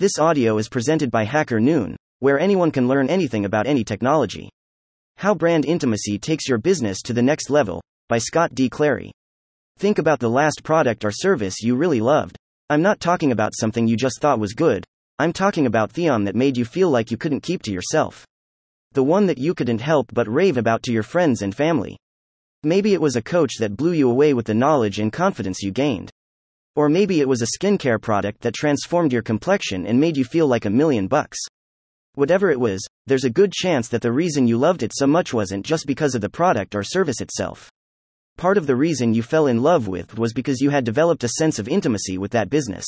This audio is presented by Hacker Noon, where anyone can learn anything about any technology. How Brand Intimacy Takes Your Business to the Next Level, by Scott D. Clary. Think about the last product or service you really loved. I'm not talking about something you just thought was good, I'm talking about Theon that made you feel like you couldn't keep to yourself. The one that you couldn't help but rave about to your friends and family. Maybe it was a coach that blew you away with the knowledge and confidence you gained. Or maybe it was a skincare product that transformed your complexion and made you feel like a million bucks. Whatever it was, there's a good chance that the reason you loved it so much wasn't just because of the product or service itself. Part of the reason you fell in love with was because you had developed a sense of intimacy with that business.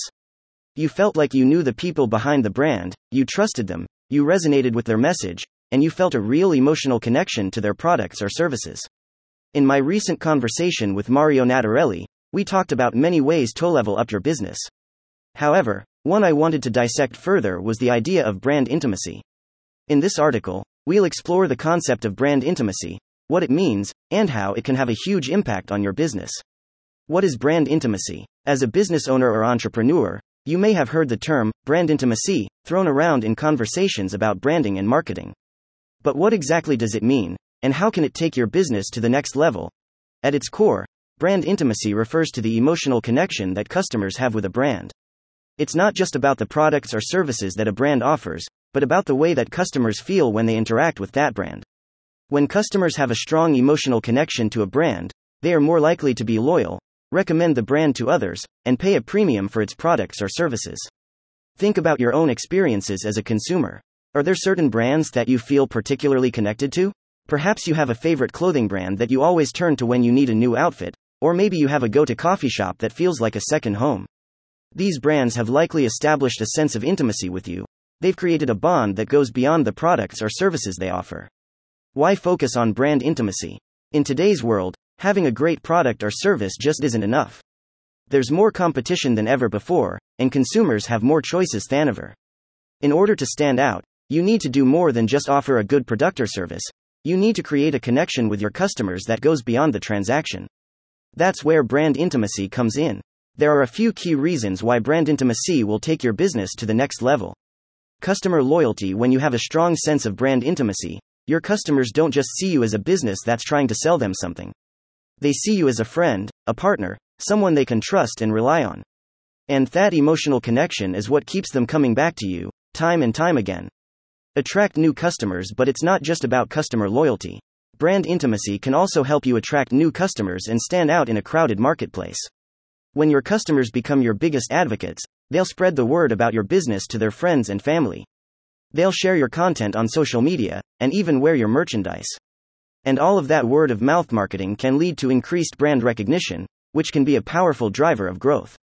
You felt like you knew the people behind the brand, you trusted them, you resonated with their message, and you felt a real emotional connection to their products or services. In my recent conversation with Mario Natarelli, we talked about many ways to level up your business. However, one I wanted to dissect further was the idea of brand intimacy. In this article, we'll explore the concept of brand intimacy, what it means, and how it can have a huge impact on your business. What is brand intimacy? As a business owner or entrepreneur, you may have heard the term brand intimacy thrown around in conversations about branding and marketing. But what exactly does it mean, and how can it take your business to the next level? At its core, Brand intimacy refers to the emotional connection that customers have with a brand. It's not just about the products or services that a brand offers, but about the way that customers feel when they interact with that brand. When customers have a strong emotional connection to a brand, they are more likely to be loyal, recommend the brand to others, and pay a premium for its products or services. Think about your own experiences as a consumer. Are there certain brands that you feel particularly connected to? Perhaps you have a favorite clothing brand that you always turn to when you need a new outfit, or maybe you have a go to coffee shop that feels like a second home. These brands have likely established a sense of intimacy with you. They've created a bond that goes beyond the products or services they offer. Why focus on brand intimacy? In today's world, having a great product or service just isn't enough. There's more competition than ever before, and consumers have more choices than ever. In order to stand out, you need to do more than just offer a good product or service. You need to create a connection with your customers that goes beyond the transaction. That's where brand intimacy comes in. There are a few key reasons why brand intimacy will take your business to the next level. Customer loyalty When you have a strong sense of brand intimacy, your customers don't just see you as a business that's trying to sell them something. They see you as a friend, a partner, someone they can trust and rely on. And that emotional connection is what keeps them coming back to you, time and time again. Attract new customers, but it's not just about customer loyalty. Brand intimacy can also help you attract new customers and stand out in a crowded marketplace. When your customers become your biggest advocates, they'll spread the word about your business to their friends and family. They'll share your content on social media, and even wear your merchandise. And all of that word of mouth marketing can lead to increased brand recognition, which can be a powerful driver of growth.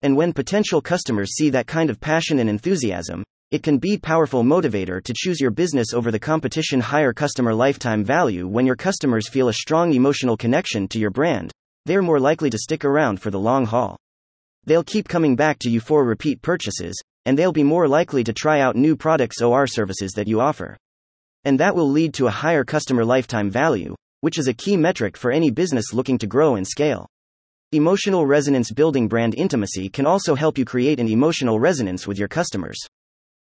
And when potential customers see that kind of passion and enthusiasm, it can be powerful motivator to choose your business over the competition higher customer lifetime value when your customers feel a strong emotional connection to your brand. They're more likely to stick around for the long haul. They'll keep coming back to you for repeat purchases, and they'll be more likely to try out new products or services that you offer. And that will lead to a higher customer lifetime value, which is a key metric for any business looking to grow and scale. Emotional resonance building brand intimacy can also help you create an emotional resonance with your customers.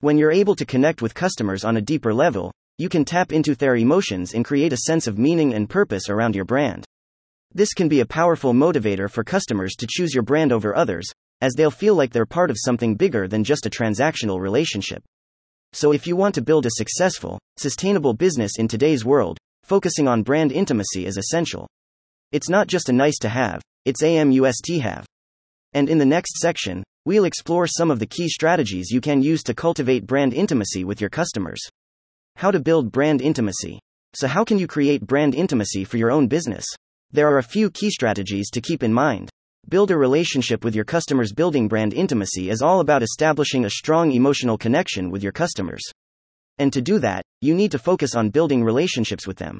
When you're able to connect with customers on a deeper level, you can tap into their emotions and create a sense of meaning and purpose around your brand. This can be a powerful motivator for customers to choose your brand over others, as they'll feel like they're part of something bigger than just a transactional relationship. So, if you want to build a successful, sustainable business in today's world, focusing on brand intimacy is essential. It's not just a nice to have, it's a must have. And in the next section, We'll explore some of the key strategies you can use to cultivate brand intimacy with your customers. How to build brand intimacy. So, how can you create brand intimacy for your own business? There are a few key strategies to keep in mind. Build a relationship with your customers. Building brand intimacy is all about establishing a strong emotional connection with your customers. And to do that, you need to focus on building relationships with them.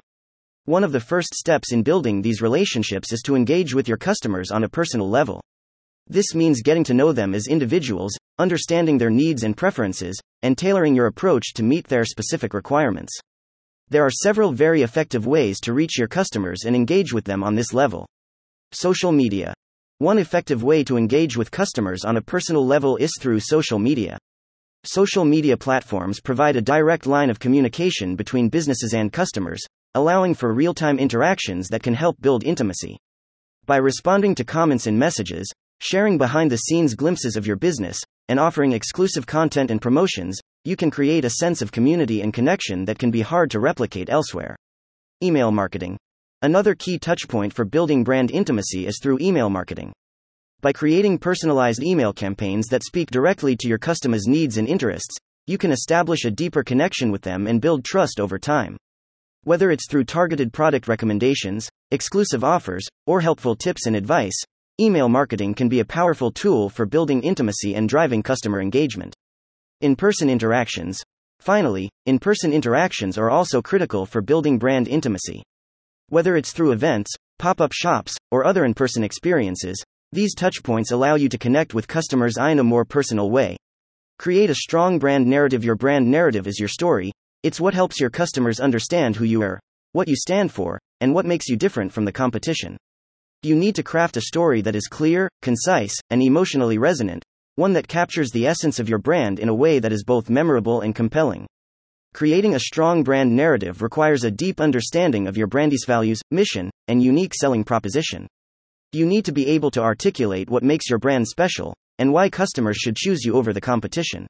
One of the first steps in building these relationships is to engage with your customers on a personal level. This means getting to know them as individuals, understanding their needs and preferences, and tailoring your approach to meet their specific requirements. There are several very effective ways to reach your customers and engage with them on this level. Social media. One effective way to engage with customers on a personal level is through social media. Social media platforms provide a direct line of communication between businesses and customers, allowing for real time interactions that can help build intimacy. By responding to comments and messages, sharing behind the scenes glimpses of your business, and offering exclusive content and promotions, you can create a sense of community and connection that can be hard to replicate elsewhere. Email marketing. Another key touchpoint for building brand intimacy is through email marketing. By creating personalized email campaigns that speak directly to your customers' needs and interests, you can establish a deeper connection with them and build trust over time. Whether it's through targeted product recommendations, exclusive offers, or helpful tips and advice, email marketing can be a powerful tool for building intimacy and driving customer engagement. In person interactions. Finally, in person interactions are also critical for building brand intimacy. Whether it's through events, pop up shops, or other in person experiences, these touchpoints allow you to connect with customers in a more personal way. Create a strong brand narrative. Your brand narrative is your story, it's what helps your customers understand who you are, what you stand for, and what makes you different from the competition. You need to craft a story that is clear, concise, and emotionally resonant, one that captures the essence of your brand in a way that is both memorable and compelling. Creating a strong brand narrative requires a deep understanding of your brand's values, mission, and unique selling proposition. You need to be able to articulate what makes your brand special, and why customers should choose you over the competition.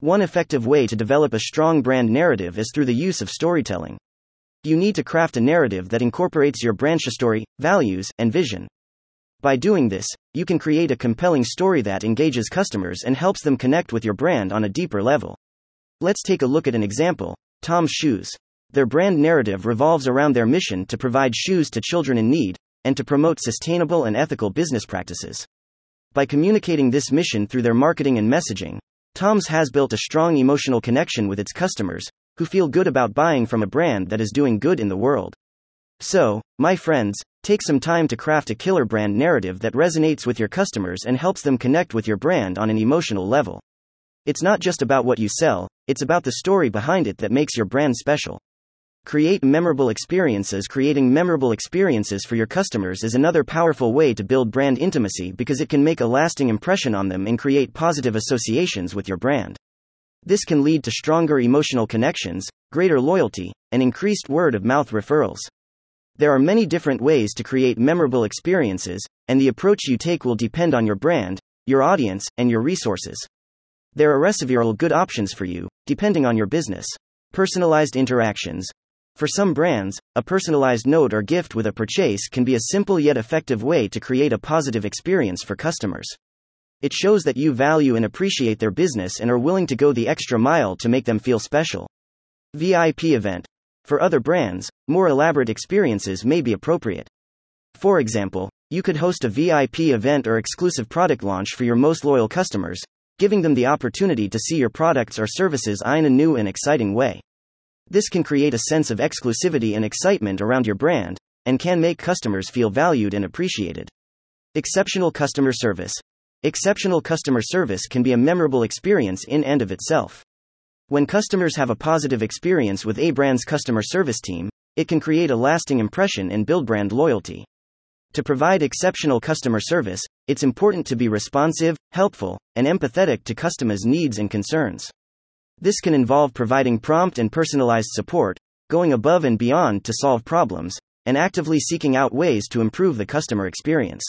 One effective way to develop a strong brand narrative is through the use of storytelling. You need to craft a narrative that incorporates your brand story, values, and vision. By doing this, you can create a compelling story that engages customers and helps them connect with your brand on a deeper level. Let's take a look at an example Tom's Shoes. Their brand narrative revolves around their mission to provide shoes to children in need, and to promote sustainable and ethical business practices. By communicating this mission through their marketing and messaging, Tom's has built a strong emotional connection with its customers, who feel good about buying from a brand that is doing good in the world. So, my friends, take some time to craft a killer brand narrative that resonates with your customers and helps them connect with your brand on an emotional level. It's not just about what you sell, it's about the story behind it that makes your brand special. Create memorable experiences. Creating memorable experiences for your customers is another powerful way to build brand intimacy because it can make a lasting impression on them and create positive associations with your brand. This can lead to stronger emotional connections, greater loyalty, and increased word of mouth referrals. There are many different ways to create memorable experiences, and the approach you take will depend on your brand, your audience, and your resources. There are several good options for you, depending on your business. Personalized interactions. For some brands, a personalized note or gift with a purchase can be a simple yet effective way to create a positive experience for customers. It shows that you value and appreciate their business and are willing to go the extra mile to make them feel special. VIP event. For other brands, more elaborate experiences may be appropriate. For example, you could host a VIP event or exclusive product launch for your most loyal customers, giving them the opportunity to see your products or services in a new and exciting way. This can create a sense of exclusivity and excitement around your brand, and can make customers feel valued and appreciated. Exceptional customer service. Exceptional customer service can be a memorable experience in and of itself. When customers have a positive experience with a brand's customer service team, it can create a lasting impression and build brand loyalty. To provide exceptional customer service, it's important to be responsive, helpful, and empathetic to customers' needs and concerns. This can involve providing prompt and personalized support, going above and beyond to solve problems, and actively seeking out ways to improve the customer experience.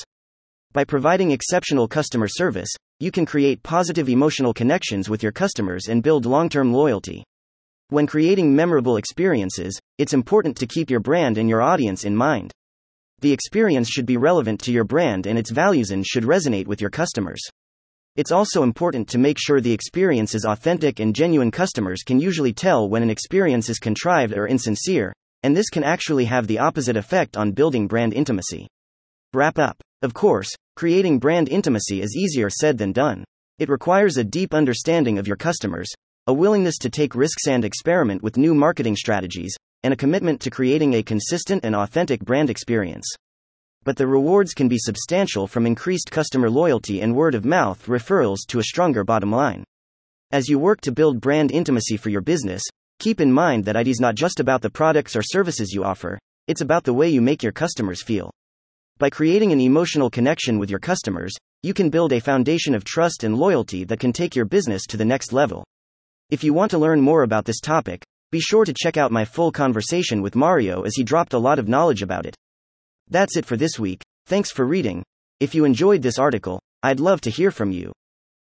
By providing exceptional customer service, you can create positive emotional connections with your customers and build long term loyalty. When creating memorable experiences, it's important to keep your brand and your audience in mind. The experience should be relevant to your brand and its values and should resonate with your customers. It's also important to make sure the experience is authentic and genuine. Customers can usually tell when an experience is contrived or insincere, and this can actually have the opposite effect on building brand intimacy. Wrap up. Of course, creating brand intimacy is easier said than done. It requires a deep understanding of your customers, a willingness to take risks and experiment with new marketing strategies, and a commitment to creating a consistent and authentic brand experience but the rewards can be substantial from increased customer loyalty and word of mouth referrals to a stronger bottom line. As you work to build brand intimacy for your business, keep in mind that it is not just about the products or services you offer, it's about the way you make your customers feel. By creating an emotional connection with your customers, you can build a foundation of trust and loyalty that can take your business to the next level. If you want to learn more about this topic, be sure to check out my full conversation with Mario as he dropped a lot of knowledge about it. That's it for this week. Thanks for reading. If you enjoyed this article, I'd love to hear from you.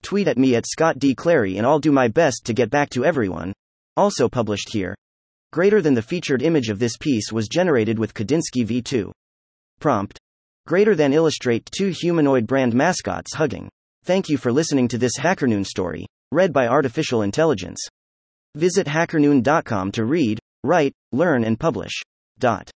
Tweet at me at Scott D. Clary and I'll do my best to get back to everyone. Also published here. Greater than the featured image of this piece was generated with Kandinsky v2. Prompt. Greater than illustrate two humanoid brand mascots hugging. Thank you for listening to this HackerNoon story, read by Artificial Intelligence. Visit hackerNoon.com to read, write, learn, and publish. Dot.